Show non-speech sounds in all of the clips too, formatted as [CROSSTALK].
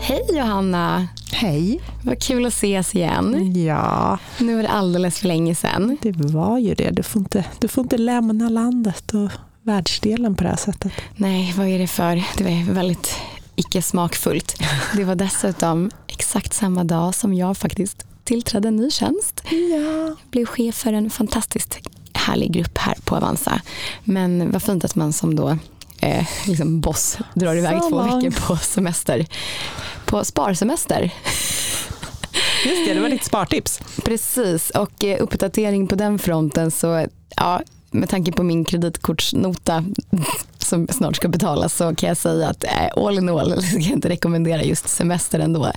Hej Johanna! Hej. Vad kul att ses igen. Ja, Nu var det alldeles för länge sedan. det var ju det. Du får inte, du får inte lämna landet och världsdelen på det här sättet. Nej, vad är det för? Det var väldigt icke smakfullt. Det var dessutom exakt samma dag som jag faktiskt tillträdde en ny tjänst. Ja. Blev chef för en fantastiskt härlig grupp här på Avanza. Men vad fint att man som då eh, liksom boss drar iväg Så två veckor på semester. På sparsemester. Just det, det var ditt spartips. Precis, och eh, uppdatering på den fronten så ja, med tanke på min kreditkortsnota [LAUGHS] som snart ska betalas så kan jag säga att eh, all in all [LAUGHS] kan jag inte rekommendera just semester ändå.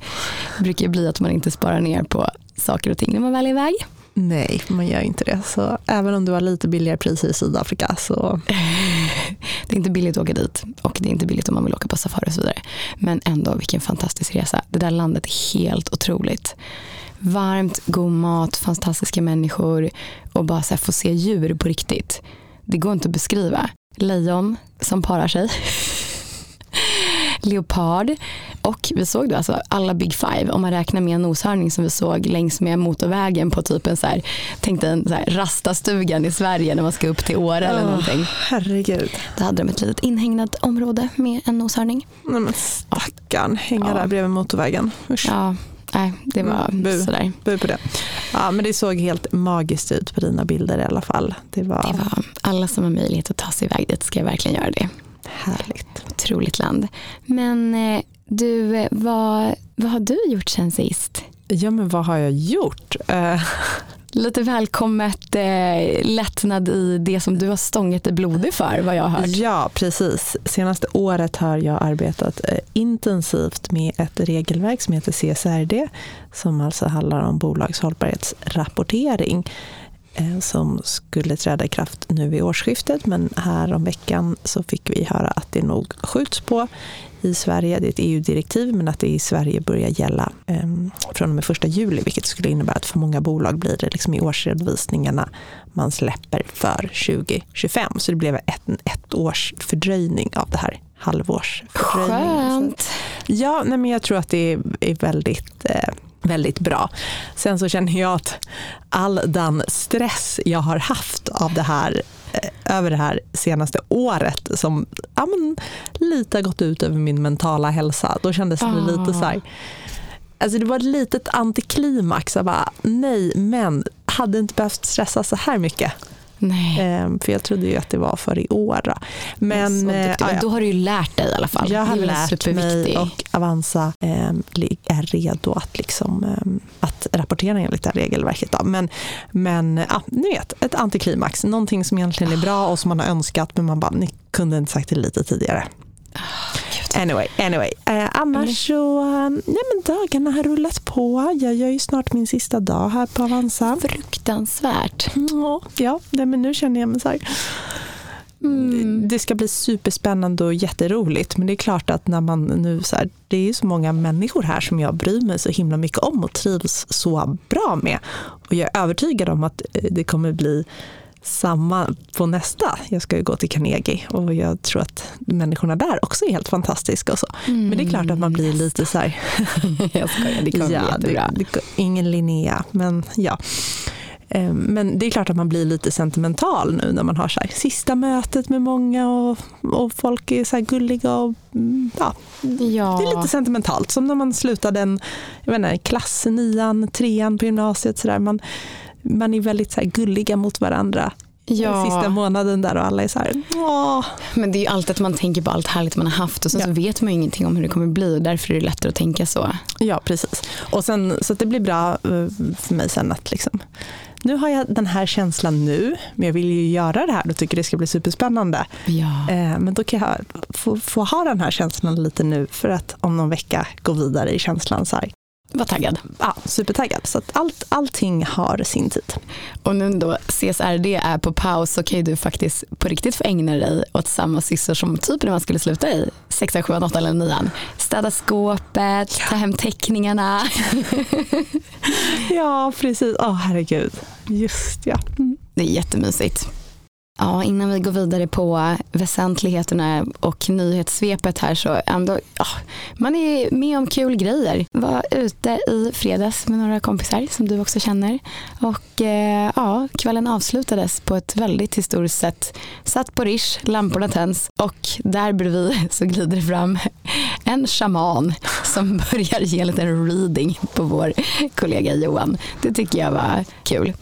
Det brukar bli att man inte sparar ner på saker och ting när man väl är iväg. Nej, man gör inte det. Så även om du har lite billigare priser i Sydafrika så [LAUGHS] Det är inte billigt att åka dit och det är inte billigt om man vill åka på safari och så vidare. Men ändå vilken fantastisk resa. Det där landet är helt otroligt. Varmt, god mat, fantastiska människor och bara så här få se djur på riktigt. Det går inte att beskriva. Lejon som parar sig. [LAUGHS] Leopard och vi såg då alltså alla Big Five om man räknar med en noshörning som vi såg längs med motorvägen på typ en så här, tänk dig en så här rastastugan i Sverige när man ska upp till Åre eller någonting. herregud. Då hade de ett litet inhägnat område med en noshörning. Nej, men stackarn, hänga Ja. där bredvid motorvägen. Usch. Ja, nej, det var Mm, bu. sådär. Bu på det. Ja, men det såg helt magiskt ut på dina bilder i alla fall. Det var, Det var alla som har möjlighet att ta sig iväg dit ska verkligen göra det. härligt. Otroligt land. Men eh, du, eh, vad, vad har du gjort sen sist? Ja, men vad har jag gjort? Eh, [LAUGHS] Lite välkommet eh, lättnad i det som du har stångat dig blodig för vad jag har hört. Ja, precis. Senaste året har jag arbetat eh, intensivt med ett regelverk som heter CSRD som alltså handlar om bolagshållbarhetsrapportering eh, som skulle träda i kraft nu vid årsskiftet men här om veckan så fick vi höra att det nog skjuts på i Sverige. Det är ett EU-direktiv men att det i Sverige börjar gälla eh, från och med första juli vilket skulle innebära att för många bolag blir det liksom i årsredovisningarna man släpper för 2025. Så det blev ett, ett års fördröjning av det här halvårsfördröjningen. Skönt. Ja, nej men jag tror att det är, är väldigt, eh, väldigt bra. Sen så känner jag att all den stress jag har haft av det här eh, över det här senaste året som ja, men, lite har gått ut över min mentala hälsa. Då kändes det Ah. lite så här Alltså det var ett litet antiklimax. Jag bara, nej, men hade inte behövt stressa så här mycket. Nej. Ehm, för jag trodde ju att det var för i år. Då. Men, eh, Men då har du ju lärt dig i alla fall. Jag har lärt mig och Avanza ehm, är redo att, liksom, ehm, att rapportera enligt det här regelverket. Då. Men, men ja, ni vet, ett antiklimax. Någonting som egentligen är bra och som man har önskat men man bara, ni kunde inte sagt det lite tidigare. Gud. Anyway, anyway. Eh, annars så, nej men dagarna har rullat på. Jag gör ju snart min sista dag här på Avanza. Fruktansvärt. Ja, ja men nu känner jag mig så här. Mm. Det ska bli superspännande och jätteroligt men det är klart att när man nu så här, det är ju så många människor här som jag bryr mig så himla mycket om och trivs så bra med. Och jag är övertygad om att eh, det kommer bli samma på nästa. Jag ska ju gå till Carnegie och jag tror att människorna där också är helt fantastiska och så. Men det är klart att man blir lite så här, [LAUGHS] Jag skojar, det kommer bli ja, jättebra. det, det, ingen Linnea, men ja. Eh, Men det är klart att man blir lite sentimental nu när man har så här, sista mötet med många och, och folk är så här gulliga. Och, mm, ja, Ja. det är lite sentimentalt, som när man slutade en jag vet inte, klass, nian, trean på gymnasiet. Så där. Man, man är väldigt så gulliga mot varandra ja. sista månaden där och alla är så här, åh. Men det är ju alltid att man tänker på allt härligt man har haft och sen Ja. så vet man ju ingenting om hur det kommer bli och därför är det lättare att tänka så. Ja, precis. Och sen, så det blir bra eh, för mig sen att liksom, nu har jag den här känslan nu, men jag vill ju göra det här och tycker det ska bli superspännande. Ja. Eh, men då kan jag få, få ha den här känslan lite nu för att om någon vecka gå vidare i känslan så här, Var taggad. ja, supertaggad. Så att allt, allting har sin tid. Och nu då CSRD är på paus så kan ju du faktiskt på riktigt få ägna dig åt samma sysslor som typ när man skulle sluta i sexan, sjuan, åttan eller nian. Städa skåpet, ta hem teckningarna. [LAUGHS] Ja, precis. Åh herregud. Just ja. Mm. Det är jättemysigt. Ja, innan vi går vidare på väsentligheterna och nyhetssvepet här så ändå, ja, man är med om kul grejer. Var ute i fredags med några kompisar som du också känner och eh, ja, kvällen avslutades på ett väldigt historiskt sätt. Satt på Rish, lamporna tänds och där bredvid [LAUGHS] så glider det fram en shaman som [LAUGHS] börjar ge en liten reading på vår kollega Johan. Det tycker jag var kul.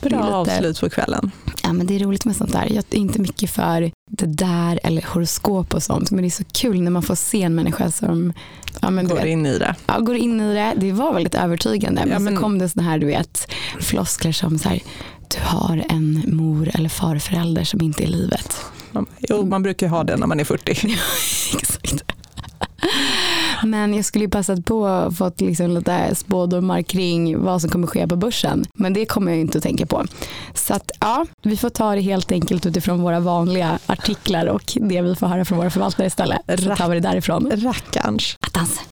Bra lite, avslut på kvällen. Ja, men det är roligt med sånt där. Jag är inte mycket för det där eller horoskop och sånt. Men det är så kul när man får se en människa som ja, men går vet, in i det. Ja, går in i det. Det var väldigt övertygande. Ja, men... så kom det såna här, du vet, floskler som så här, du har en mor eller farförälder som inte är i livet. Jo, man brukar ju ha det när man är 40. [LAUGHS] Exakt. Men jag skulle ju passat på att fått liksom lite spådomar kring vad som kommer ske på börsen. Men det kommer jag inte att tänka på. Så att ja, vi får ta det helt enkelt utifrån våra vanliga artiklar och det vi får höra från våra förvaltare istället. Så tar vi det därifrån. Rackarns. Attans.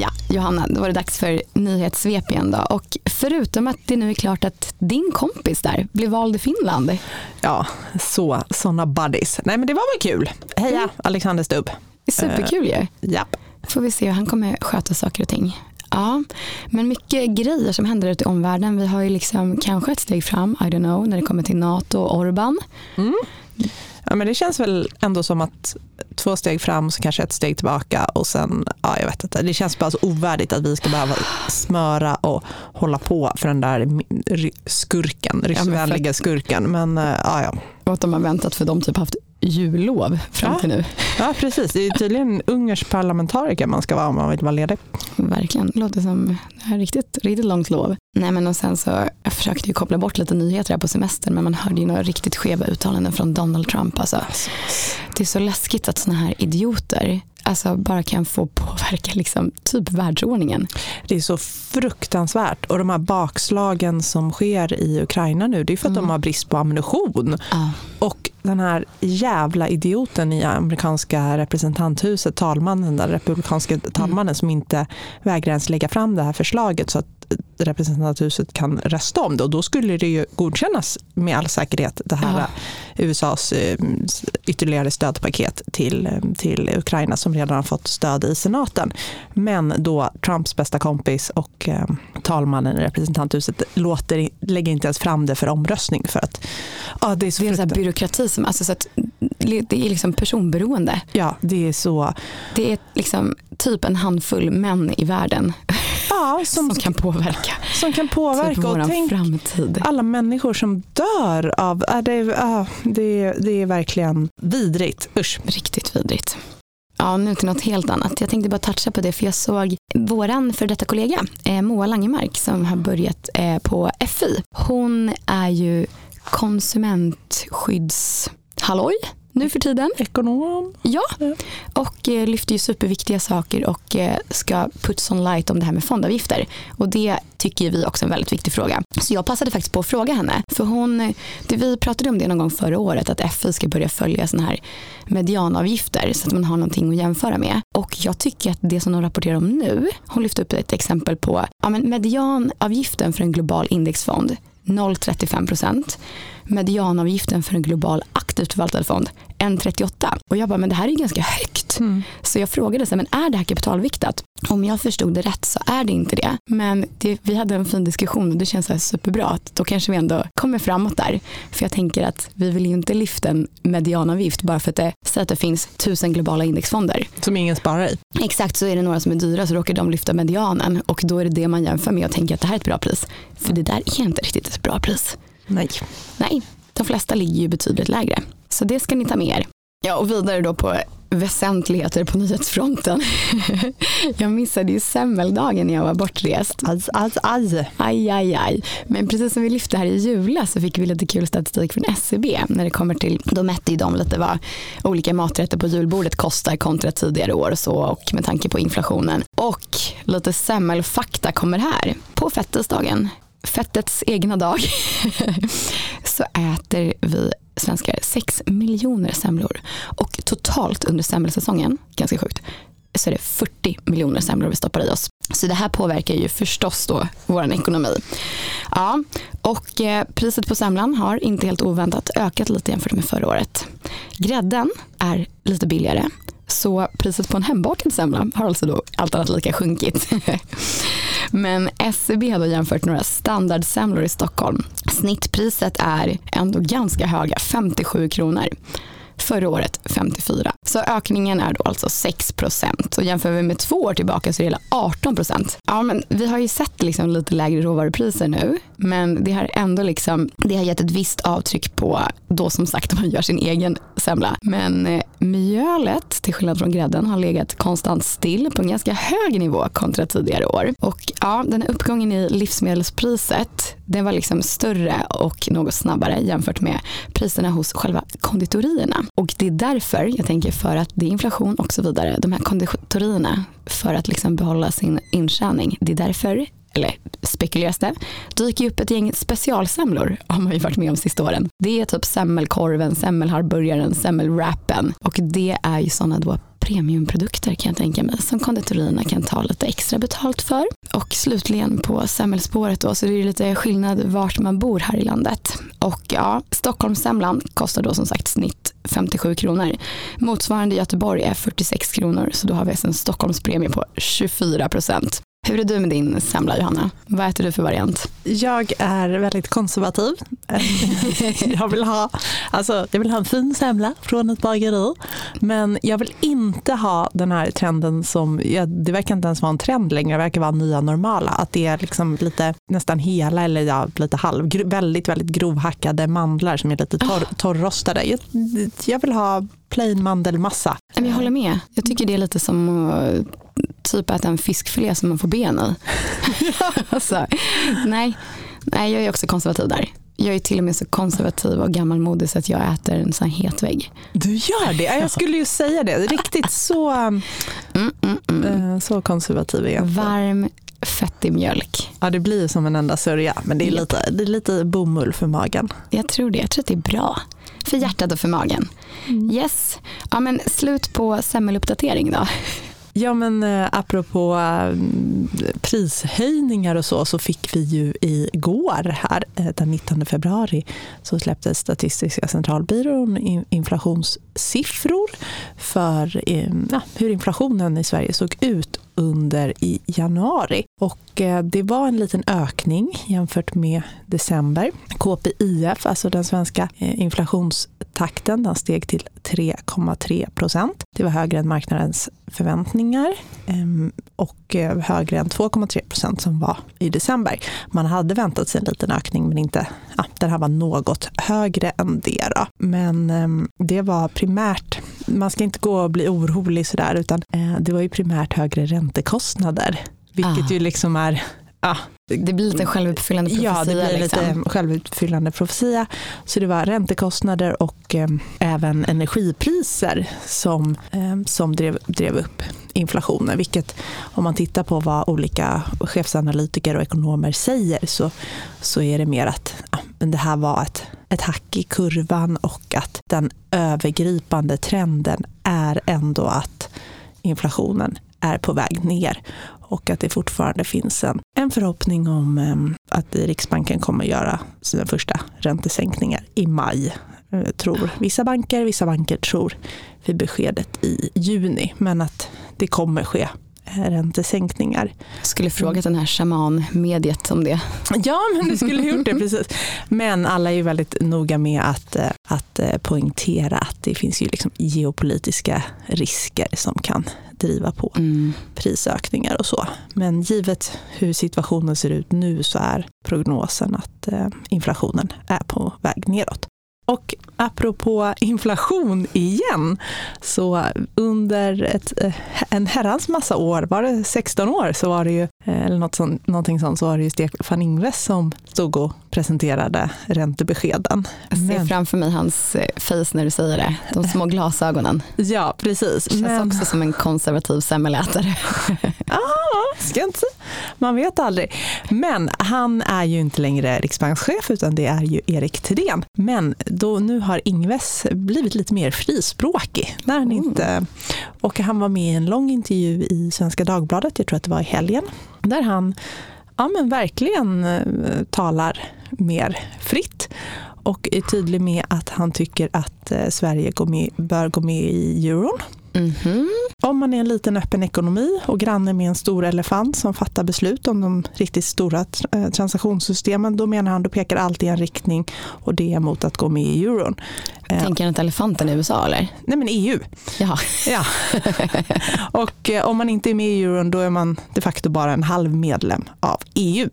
Ja, Johanna, då var det dags för nyhetssvep igen då. Och förutom att det nu är klart att din kompis där blev vald i Finland. Ja, så, sådana buddies. Nej men det var väl kul. Heja mm. Alexander Stubb. Superkul ju. Uh, japp. Får vi se hur han kommer sköta saker och ting. Ja, men mycket grejer som händer ute i omvärlden. Vi har ju liksom kanske ett steg fram, I don't know, när det kommer till NATO och Orban. Mm. Ja, men det känns väl ändå som att två steg fram så kanske ett steg tillbaka och sen, ja jag vet inte. Det känns bara så ovärdigt att vi ska behöva smöra och hålla på för den där skurken, ryssvänliga skurken. Men ja, ja. Och att de har väntat för de typ haft jullov fram till nu. Ja, precis. Det är tydligen ungersk parlamentariker man ska vara om man vill vara ledig. Verkligen. Det låter som det riktigt, riktigt långt lov. Nej, men och sen så, jag försökte ju koppla bort lite nyheter här på semestern men man hörde ju några riktigt skeva uttalanden från Donald Trump. Alltså, det är så läskigt att sådana här idioter alltså bara kan få påverka liksom, typ världsordningen. Det är så fruktansvärt och de här bakslagen som sker i Ukraina nu det är för att mm. de har brist på ammunition. Ah. Och den här jävla idioten i amerikanska representanthuset, talmannen, den republikanska talmannen mm. som inte vägrar ens lägga fram det här förslaget så att representanthuset kan rösta om det och då skulle det ju godkännas med all säkerhet det här ja. USAs eh, ytterligare stödpaket till, eh, till Ukraina som redan har fått stöd i senaten. Men då Trumps bästa kompis och eh, talmannen i representanthuset låter, lägger inte ens fram det för omröstning för att ja, det är så, det är så byråkrati som, alltså så att det är liksom personberoende. Ja, det är så. Det är liksom typ en handfull män i världen ja, [LAUGHS] som, som kan påverka, som kan påverka. Typ och tänk framtid. alla människor som dör av, äh, det, äh, det, det är verkligen vidrigt. Usch. Riktigt vidrigt. Ja, nu till något helt annat. Jag tänkte bara toucha på det för jag såg våran för detta kollega eh, Moa Langemark som har börjat eh, på FI. Hon är ju konsumentskyddshalloj nu för tiden. Ekonom. Ja, och eh, lyfter ju superviktiga saker och eh, ska put some light om det här med fondavgifter. Och det tycker vi också är en väldigt viktig fråga. Så jag passade faktiskt på att fråga henne. För hon, det, vi pratade om det någon gång förra året att FI ska börja följa sådana här medianavgifter så att man har någonting att jämföra med. Och jag tycker att det som de rapporterar om nu, hon lyfte upp ett exempel på ja, men medianavgiften för en global indexfond 0,35 procent. Medianavgiften för en global aktivt förvaltad fond 1,38. Och jag bara, men det här är ju ganska högt. Mm. Så jag frågade, så, men är det här kapitalviktat? Om jag förstod det rätt så är det inte det. Men det, vi hade en fin diskussion och det känns så superbra. Att då kanske vi ändå kommer framåt där. För jag tänker att vi vill ju inte lyfta en medianavgift bara för att det, säger att det finns tusen globala indexfonder. Som ingen sparar i. Exakt, så är det några som är dyra så råkar de lyfta medianen och då är det det man jämför med och tänker att det här är ett bra pris. För det där är inte riktigt ett bra pris. Nej. Nej, de flesta ligger ju betydligt lägre. Så det ska ni ta med er. Ja, och vidare då på väsentligheter på nyhetsfronten. [LAUGHS] jag missade ju semmeldagen när jag var bortrest. Aj, aj, aj. Aj, aj, aj. Men precis som vi lyfte här i julas så fick vi lite kul statistik från SCB e när det kommer till, då mätte ju de lite vad olika maträtter på julbordet kostar kontra tidigare år och så och med tanke på inflationen. Och lite semmelfakta kommer här. På fettisdagen fettets egna dag [LAUGHS] så äter vi svenskar 6 miljoner semlor. Och totalt under semmelsäsongen, ganska sjukt, så är det 40 miljoner semlor vi stoppar i oss. Så det här påverkar ju förstås då vår ekonomi. Ja, och eh, priset på semlan har inte helt oväntat ökat lite jämfört med förra året. Grädden är lite billigare så priset på en hembakad semla har alltså då allt annat lika sjunkit. [LAUGHS] Men SCB har då jämfört några standardsemlor i Stockholm. Snittpriset är ändå ganska höga, 57 kronor förra året 54. Så ökningen är då alltså 6 procent och jämför vi med två år tillbaka så är det hela 18 procent. Ja, men vi har ju sett liksom lite lägre råvarupriser nu, men det har ändå liksom, det har gett ett visst avtryck på då som sagt man gör sin egen semla. Men eh, mjölet, till skillnad från grädden, har legat konstant still på en ganska hög nivå kontra tidigare år. Och ja, den här uppgången i livsmedelspriset, den var liksom större och något snabbare jämfört med priserna hos själva konditorierna. Och det är därför, jag tänker för att det är inflation och så vidare, de här konditorierna för att liksom behålla sin intjäning, det är därför eller spekuleras det, dyker upp ett gäng specialsemlor har man ju varit med om sista åren. Det är typ semmelkorven, semmelharburgaren, semmelwrappen och det är ju sådana då premiumprodukter kan jag tänka mig som konditorierna kan ta lite extra betalt för. Och slutligen på semmelspåret då så är det lite skillnad vart man bor här i landet. Och ja, Stockholmssemlan kostar då som sagt snitt 57 kronor. Motsvarande Göteborg är 46 kronor så då har vi alltså en Stockholmspremie på 24 procent. Hur är du med din semla Johanna? Vad äter du för variant? Jag är väldigt konservativ. [LAUGHS] jag, vill ha, alltså, jag vill ha en fin semla från ett bageri. Men jag vill inte ha den här trenden som, ja, det verkar inte ens vara en trend längre, det verkar vara nya normala. Att det är liksom lite nästan hela eller ja, lite halv, väldigt, väldigt grovhackade mandlar som är lite torr, ah. torrrostade. Jag, jag vill ha plain mandelmassa. Jag håller med. Jag tycker det är lite som typ äta en fiskfilé som man får ben i. [LAUGHS] alltså, nej. nej, jag är också konservativ där. Jag är till och med så konservativ och gammalmodig så att jag äter en sån här het vägg. Du gör det? Jag skulle ju säga det. Riktigt så, mm, mm, mm. Eh, så konservativ är jag. Varm fettig mjölk. Ja, det blir som en enda sörja, men det är, lite, det är lite bomull för magen. Jag tror det. Jag tror att det är bra för hjärtat och för magen. Mm. Yes. Ja, men slut på semmeluppdatering då. Ja men eh, apropå eh, prishöjningar och så, så fick vi ju igår här eh, den 19 februari så släppte Statistiska centralbyrån inflationssiffror för eh, ja, hur inflationen i Sverige såg ut under i januari. Och eh, det var en liten ökning jämfört med december. KPIF, alltså den svenska eh, inflationstakten, den steg till 3,3 procent. Det var högre än marknadens förväntningar ehm, och eh, högre än 2,3 procent som var i december. Man hade väntat sig en liten ökning men inte, ja, den här var något högre än det. Då. Men ehm, det var primärt, man ska inte gå och bli orolig sådär utan det var ju primärt högre räntekostnader vilket ah. ju liksom är Ja, det blir lite självuppfyllande profetia. Ja, det blir liksom. lite självuppfyllande profetia. Så det var räntekostnader och eh, även energipriser som, eh, som drev, drev upp inflationen. Vilket om man tittar på vad olika chefsanalytiker och ekonomer säger så, så är det mer att ja, det här var ett, ett hack i kurvan och att den övergripande trenden är ändå att inflationen är på väg ner och att det fortfarande finns en, en förhoppning om eh, att Riksbanken kommer göra sina första räntesänkningar i maj. Uh, tror vissa banker, vissa banker tror vid beskedet i juni, men att det kommer ske eh, räntesänkningar. Jag skulle frågat den här shaman-mediet om det. Ja, men du skulle gjort det [LAUGHS] precis. Men alla är väldigt noga med att, eh, att poängtera att det finns ju liksom geopolitiska risker som kan driva på mm. prisökningar och så. Men givet hur situationen ser ut nu så är prognosen att eh, inflationen är på väg neråt. Och apropå inflation igen, så under ett, eh, en herrans massa år, var det 16 år, så var det ju, eh, eller något sånt, någonting sånt, så var det ju Stefan Ingves som stod och presenterade räntebeskeden. Jag ser Men, framför mig hans eh, face när du säger det, de små glasögonen. Ja, precis. Känns Men, också som en konservativ semmelätare. ja, ska inte Man vet aldrig. Men han är ju inte längre riksbankschef utan det är ju Erik Thedéen. Men då, nu har Ingves blivit lite mer frispråkig. När han Mm. inte, och han var med i en lång intervju i Svenska Dagbladet, jag tror att det var i helgen, där han ja, men verkligen eh, talar mer fritt och är tydlig med att han tycker att eh, Sverige går med, bör gå med i euron. Mhm. Om man är en liten öppen ekonomi och granne med en stor elefant som fattar beslut om de riktigt stora eh, transaktionssystemen, då menar han då pekar allt i en riktning och det är mot att gå med i euron. Eh, Tänker han att elefanten i USA eller? Nej men EU. Jaha. Ja. [LAUGHS] och eh, om man inte är med i euron då är man de facto bara en halv medlem av EU,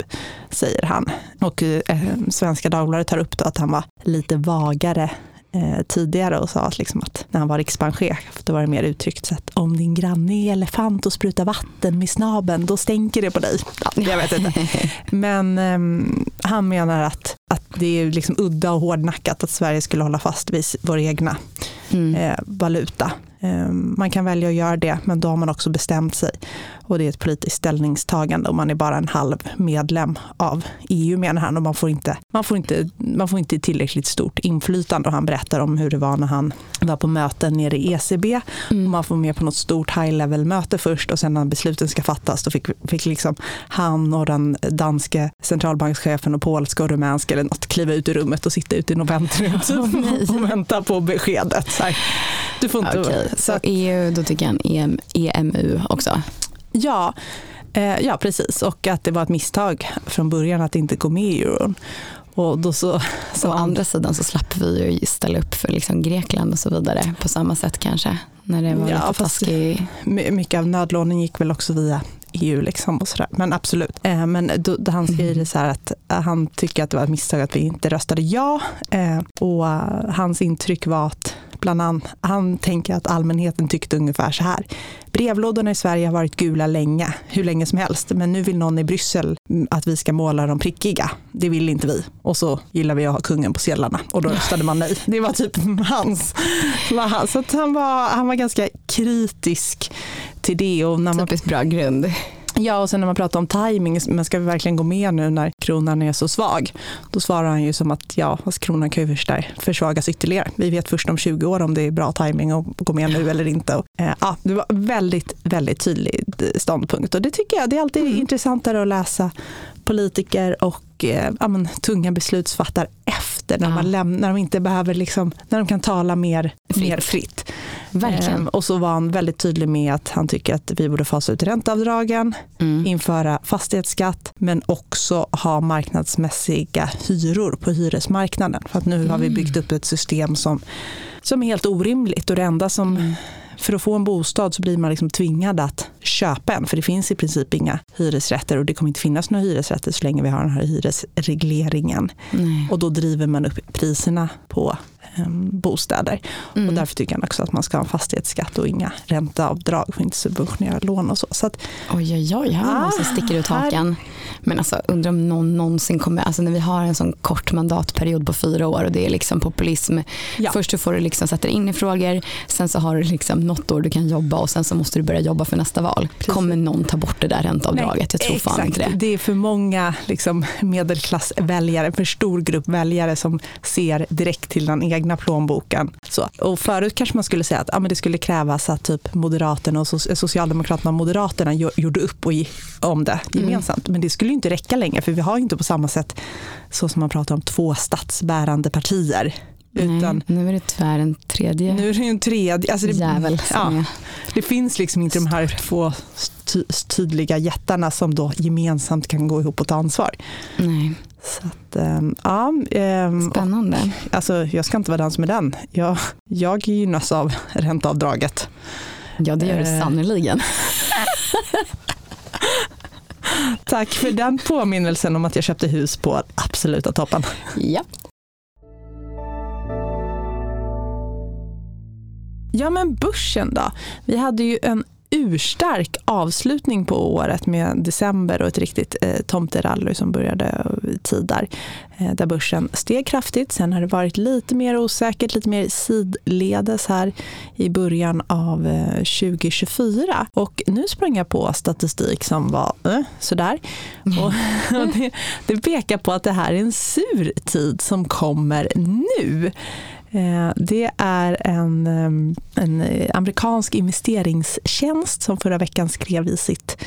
säger han. Och eh, Svenska Dagbladet tar upp då att han var lite vagare eh, tidigare och sa att, liksom att när han var riksbankschef då var det mer uttryckt så att om din granne är elefant och sprutar vatten med snaben då stänker det på dig. Ja, jag vet inte. [LAUGHS] Men ehm, han menar att, att det är liksom udda och hårdnackat att Sverige skulle hålla fast vid vår egna Mm. eh, valuta. Eh, man kan välja att göra det, men då har man också bestämt sig. Och det är ett politiskt ställningstagande och man är bara en halv medlem av EU menar han. Och man får inte, man får inte, man får inte tillräckligt stort inflytande. Och han berättar om hur det var när han var på möten nere i ECB. Mm. Och man får med på något stort high level möte först och sen när besluten ska fattas då fick, fick liksom han och den danske centralbankschefen och polska och rumänska eller något kliva ut i rummet och sitta ute i något [LAUGHS] väntrum [LAUGHS] och vänta på beskedet. Här, du får inte... Okej, så att- EU, då tycker han EM, EMU också. Ja, eh, ja, precis. Och att det var ett misstag från början att inte gå med i euron. Och då så, Så å andra sidan så slapp vi ju ställa upp för liksom Grekland och så vidare på samma sätt kanske. När det var Ja, lite taskig. My- mycket av nödlånen gick väl också via EU liksom och sådär. Men absolut. Eh, men då, då han skriver så här att eh, han tycker att det var ett misstag att vi inte röstade ja. Eh, och hans intryck var att bland annat, han tänker att allmänheten tyckte ungefär så här. Brevlådorna i Sverige har varit gula länge, hur länge som helst. Men nu vill någon i Bryssel att vi ska måla dem prickiga. Det vill inte vi. Och så gillar vi att ha kungen på sedlarna. Och då röstade man nej. Det var typ hans. Så att han, var, han var ganska kritisk till det. Och när man Typiskt bra grund. Ja, och sen när man pratar om timing, men ska vi verkligen gå med nu när kronan är så svag? Då svarar han ju som att ja, fast kronan kan ju försvagas ytterligare. Vi vet först om 20 år om det är bra timing att gå med nu eller inte. Och, eh, ja, det var väldigt, väldigt tydlig ståndpunkt och det tycker jag, det är alltid Mm. intressantare att läsa politiker och eh, ja, men, tunga beslutsfattare efter, när, Ja. man läm- när de inte behöver, liksom, när de kan tala mer Fritt. mer fritt. Verkligen. Ehm, och så var han väldigt tydlig med att han tycker att vi borde fasa ut ränteavdragen, Mm. införa fastighetsskatt men också ha marknadsmässiga hyror på hyresmarknaden. För att nu har vi Mm. byggt upp ett system som, som är helt orimligt och det enda som Mm. För att få en bostad så blir man liksom tvingad att köpa en för det finns i princip inga hyresrätter och det kommer inte finnas några hyresrätter så länge vi har den här hyresregleringen. Nej. Och då driver man upp priserna på bostäder. Mm. Och därför tycker han också att man ska ha en fastighetsskatt och inga ränteavdrag för inte subventionera lån och så. så att, Oj, oj, oj, här var någon som Ah, sticker ut hakan. Men alltså undrar om någon någonsin kommer, alltså när vi har en sån kort mandatperiod på fyra år och det är liksom populism. Ja. Först så får du liksom sätta in i frågor, sen så har du liksom något år du kan jobba och sen så måste du börja jobba för nästa val. Precis. Kommer någon ta bort det där ränteavdraget? Jag tror fan exakt. inte det. Det är för många liksom, medelklassväljare, för stor grupp väljare som ser direkt till den egna plånboken. Så. Och förut kanske man skulle säga att ja, men det skulle krävas att typ Moderaterna och so- Socialdemokraterna och Moderaterna gjo- gjorde upp och, om det gemensamt. Men det skulle ju inte räcka längre för vi har ju inte på samma sätt så som man pratar om två statsbärande partier. Utan Nej, nu är det tyvärr en tredje nu är det en tredje. Alltså det, jävel ja, det finns liksom inte de här två tydliga jättarna som då gemensamt kan gå ihop och ta ansvar. Nej, Så att, ehm, ja, ehm, spännande. alltså, jag ska inte vara den som är den. Jag, jag gynnas av [LAUGHS] ränteavdraget. Ja, det gör det Eh. sannerligen. [LAUGHS] Tack för den påminnelsen om att jag köpte hus på absoluta toppen. Ja. Ja men börsen då. Vi hade ju en urstark avslutning på året med december och ett riktigt eh, tomterally som började i tid där, eh, där börsen steg kraftigt. Sen har det varit lite mer osäkert, lite mer sidledes här i början av eh, 2024. Och nu sprang jag på statistik som var eh, sådär. Och, [LAUGHS] och det, det pekar på att det här är en sur tid som kommer nu. Eh, det är en, en eh, amerikansk investeringstjänst som förra veckan skrev i sitt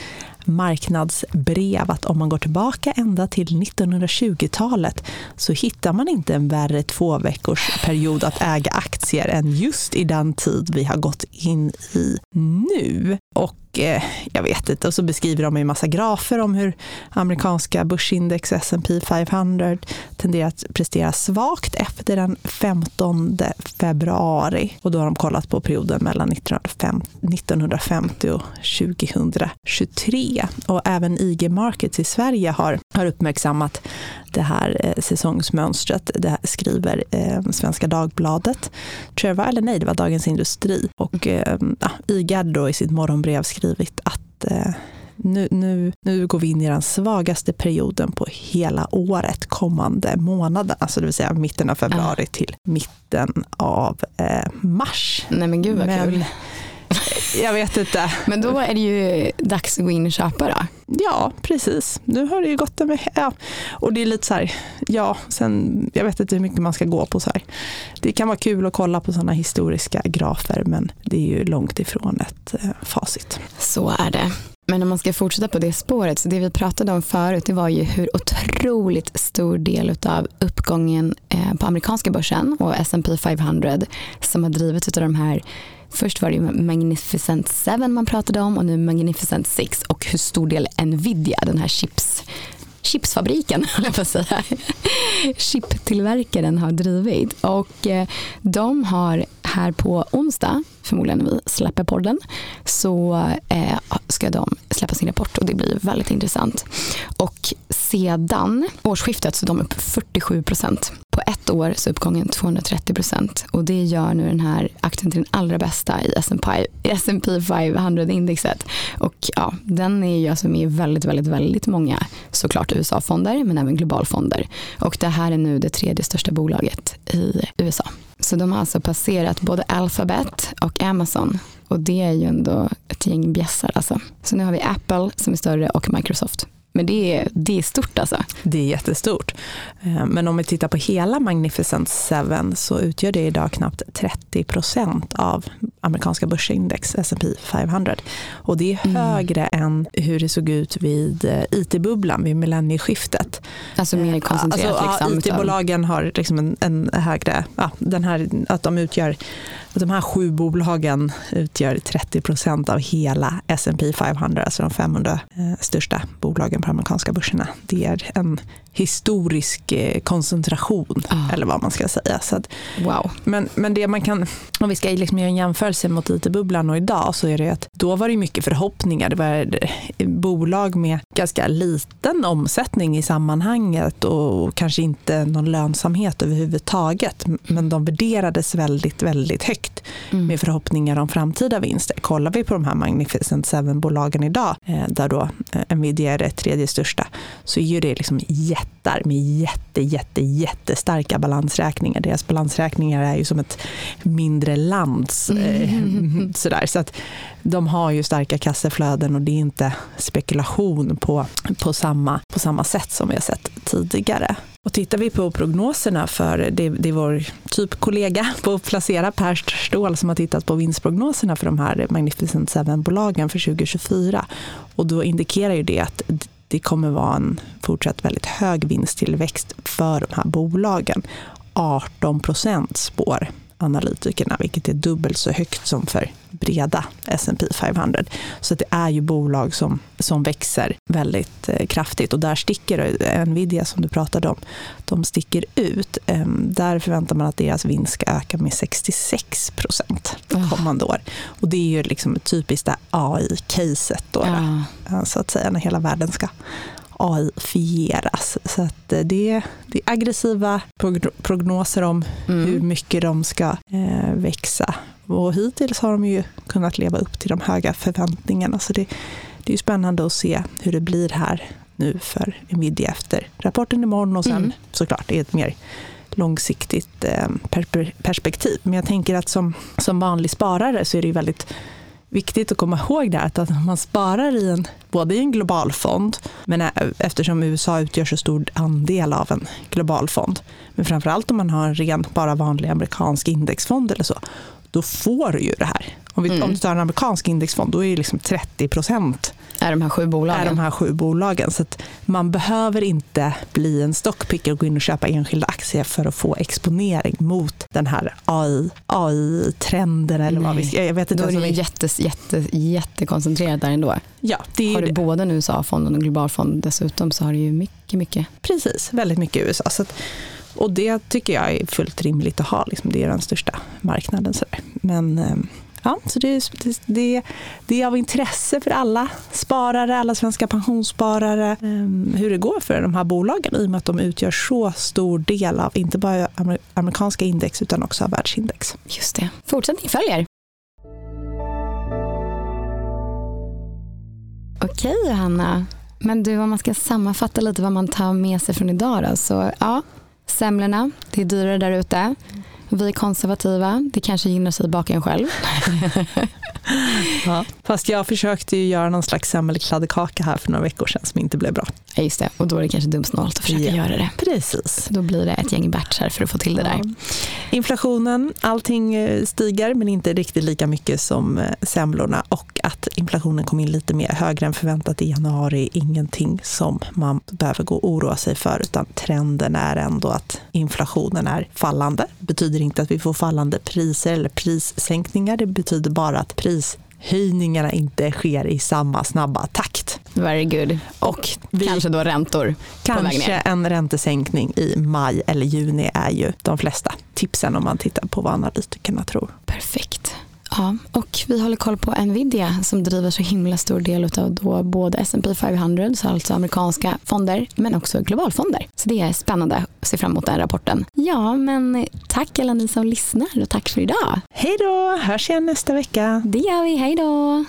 marknadsbrev att om man går tillbaka ända till 1920-talet så hittar man inte en värre två veckors period att äga aktier än just i den tid vi har gått in i nu. Och Eh, jag vet inte, och så beskriver de en massa grafer om hur amerikanska börsindex S&P 500 tenderar att prestera svagt efter den 15 februari. Och då har de kollat på perioden mellan 1950 och 2023. Och även IG Markets i Sverige har, har uppmärksammat det här eh, säsongsmönstret. Det skriver eh, Svenska Dagbladet. Tror eller nej, det var Dagens Industri. Och eh, ja, IGAD då i sitt morgonbrev skrivit att eh, nu, nu, nu går vi in i den svagaste perioden på hela året, kommande månaden, alltså det vill säga mitten av februari ah. till mitten av eh, mars. Nej men gud vad men, kul. Jag vet inte. Men då är det ju dags att gå in och köpa då? Ja, precis. Nu har det ju gått en vecka. Ja. Och det är lite så här, ja, sen, jag vet inte hur mycket man ska gå på så här. Det kan vara kul att kolla på sådana historiska grafer, men det är ju långt ifrån ett eh, facit. Så är det. Men om man ska fortsätta på det spåret, så det vi pratade om förut, det var ju hur otroligt stor del av uppgången eh, på amerikanska börsen och S&P 500 som har drivits av de här Först var det Magnificent 7 man pratade om och nu Magnificent 6 och hur stor del Nvidia, den här chips chipsfabriken, [LAUGHS] jag säga. [LAUGHS] chiptillverkaren har drivit. Och eh, de har här på onsdag, förmodligen när vi släpper podden, så eh, ska de släppa sin rapport och det blir väldigt intressant. Och sedan årsskiftet så är de upp 47 procent. På ett år så är uppgången 230 procent och det gör nu den här aktien till den allra bästa i S&P 500-indexet. Och ja, den är ju alltså med i väldigt, väldigt, väldigt många såklart USA-fonder men även globalfonder. Och det här är nu det tredje största bolaget i USA. Så de har alltså passerat både Alphabet och Amazon och det är ju ändå ett gäng bjässar alltså. Så nu har vi Apple som är större och Microsoft. Men det är, det är stort alltså. Det är jättestort. Eh, men om vi tittar på hela Magnificent 7 så utgör det idag knappt 30 procent av amerikanska börsindex, S&P 500. Och det är mm. högre mm. än hur det såg ut vid eh, IT-bubblan vid millennieskiftet. Alltså mer koncentrerat? Alltså, liksom, IT-bolagen har liksom en, en högre, ja, den här, att de utgör de här sju bolagen utgör 30 procent av hela S&P 500, alltså de 500 eh, största bolagen på amerikanska börserna. Det är en historisk eh, koncentration, oh. eller vad man ska säga. Så att, wow. men, men det man kan, om vi ska liksom göra en jämförelse mot IT-bubblan och idag, så är det att då var det mycket förhoppningar. Det var eh, bolag med ganska liten omsättning i sammanhanget och kanske inte någon lönsamhet överhuvudtaget. Men de värderades väldigt, väldigt högt mm. med förhoppningar om framtida vinster. Kollar vi på de här Magnificent Seven-bolagen idag, eh, där då Nvidia är det tredje största, så är det liksom jättar med jätte, jätte, jättestarka balansräkningar. Deras balansräkningar är ju som ett mindre lands. Mm. Eh, [LAUGHS] sådär. Så att de har ju starka kassaflöden och det är inte spekulation på, på, samma, på samma sätt som vi har sett tidigare. Och tittar vi på prognoserna för, det, det är vår typ kollega på Placera, Per Ståhl, som har tittat på vinstprognoserna för de här Magnificent Seven-bolagen för 2024. Och då indikerar ju det att det kommer vara en fortsatt väldigt hög vinsttillväxt för de här bolagen. 18 procent spår analytikerna, vilket är dubbelt så högt som för breda S&P 500. Så det är ju bolag som, som växer väldigt eh, kraftigt och där sticker Nvidia som du pratade om, de sticker ut. Eh, där förväntar man att deras vinst ska öka med 66 procent kommande år. Och det är ju liksom typiskt AI-caset då, ja. så att säga, när hela världen ska AI-fieras. Så att eh, det, det är aggressiva prognoser om mm. hur mycket de ska eh, växa. Och hittills har de ju kunnat leva upp till de höga förväntningarna. Så det, det är spännande att se hur det blir här nu för Nvidia efter rapporten imorgon och sen mm. såklart i ett mer långsiktigt eh, perspektiv. Men jag tänker att som, som vanlig sparare så är det väldigt viktigt att komma ihåg det att man sparar i en, både i en global fond, men eftersom USA utgör så stor andel av en global fond, men framförallt om man har en ren, bara vanlig amerikansk indexfond eller så, då får du ju det här. Om, vi, mm. om du tar en amerikansk indexfond, då är det liksom 30 procent är de här sju bolagen. Är de här sju bolagen. Så man behöver inte bli en stockpicker och gå in och köpa enskilda aktier för att få exponering mot den här AI, AI-trenden. Eller vad vi ska, jag vet inte Då är det jätte, jätte, jättekoncentrerat där ändå. Ja, det har du det. både en USA-fond och en global fond dessutom så har du ju mycket, mycket. Precis, väldigt mycket USA. Så att, och det tycker jag är fullt rimligt att ha. Liksom. Det är den största marknaden. Så Men ehm, Ja, så det, det, det är av intresse för alla sparare, alla svenska pensionssparare, ehm, hur det går för de här bolagen i och med att de utgör så stor del av inte bara amerikanska index utan också av världsindex. Just det. Fortsättning följer. Okej Johanna, men du om man ska sammanfatta lite vad man tar med sig från idag då, så ja, semlorna, det är dyrare där ute. Vi är konservativa, det kanske gynnar sig bak en själv. [LAUGHS] ja, fast jag försökte ju göra någon slags semmelkladdkaka här för några veckor sedan som inte blev bra. Ja, just det. Och då är det kanske dumsnålt att försöka ja, göra det. Precis. Då blir det ett gäng batchar för att få till det ja. där. Inflationen, allting eh, stiger men inte riktigt lika mycket som eh, semlorna och att inflationen kom in lite mer högre än förväntat i januari. Ingenting som man behöver gå och oroa sig för utan trenden är ändå att inflationen är fallande. Det betyder inte att vi får fallande priser eller prissänkningar. Det betyder bara att prishöjningarna inte sker i samma snabba takt. Very good. Och vi, kanske då räntor Kanske en räntesänkning i maj eller juni är ju de flesta tipsen om man tittar på vad analytikerna tror. Perfekt. Ja, och vi håller koll på Nvidia som driver så himla stor del av då både S&P 500, så alltså amerikanska fonder, men också globalfonder. Så det är spännande att se fram emot den rapporten. Ja, men tack alla ni som lyssnar och tack för idag. Hej då, hörs igen nästa vecka. Det gör vi, hej då.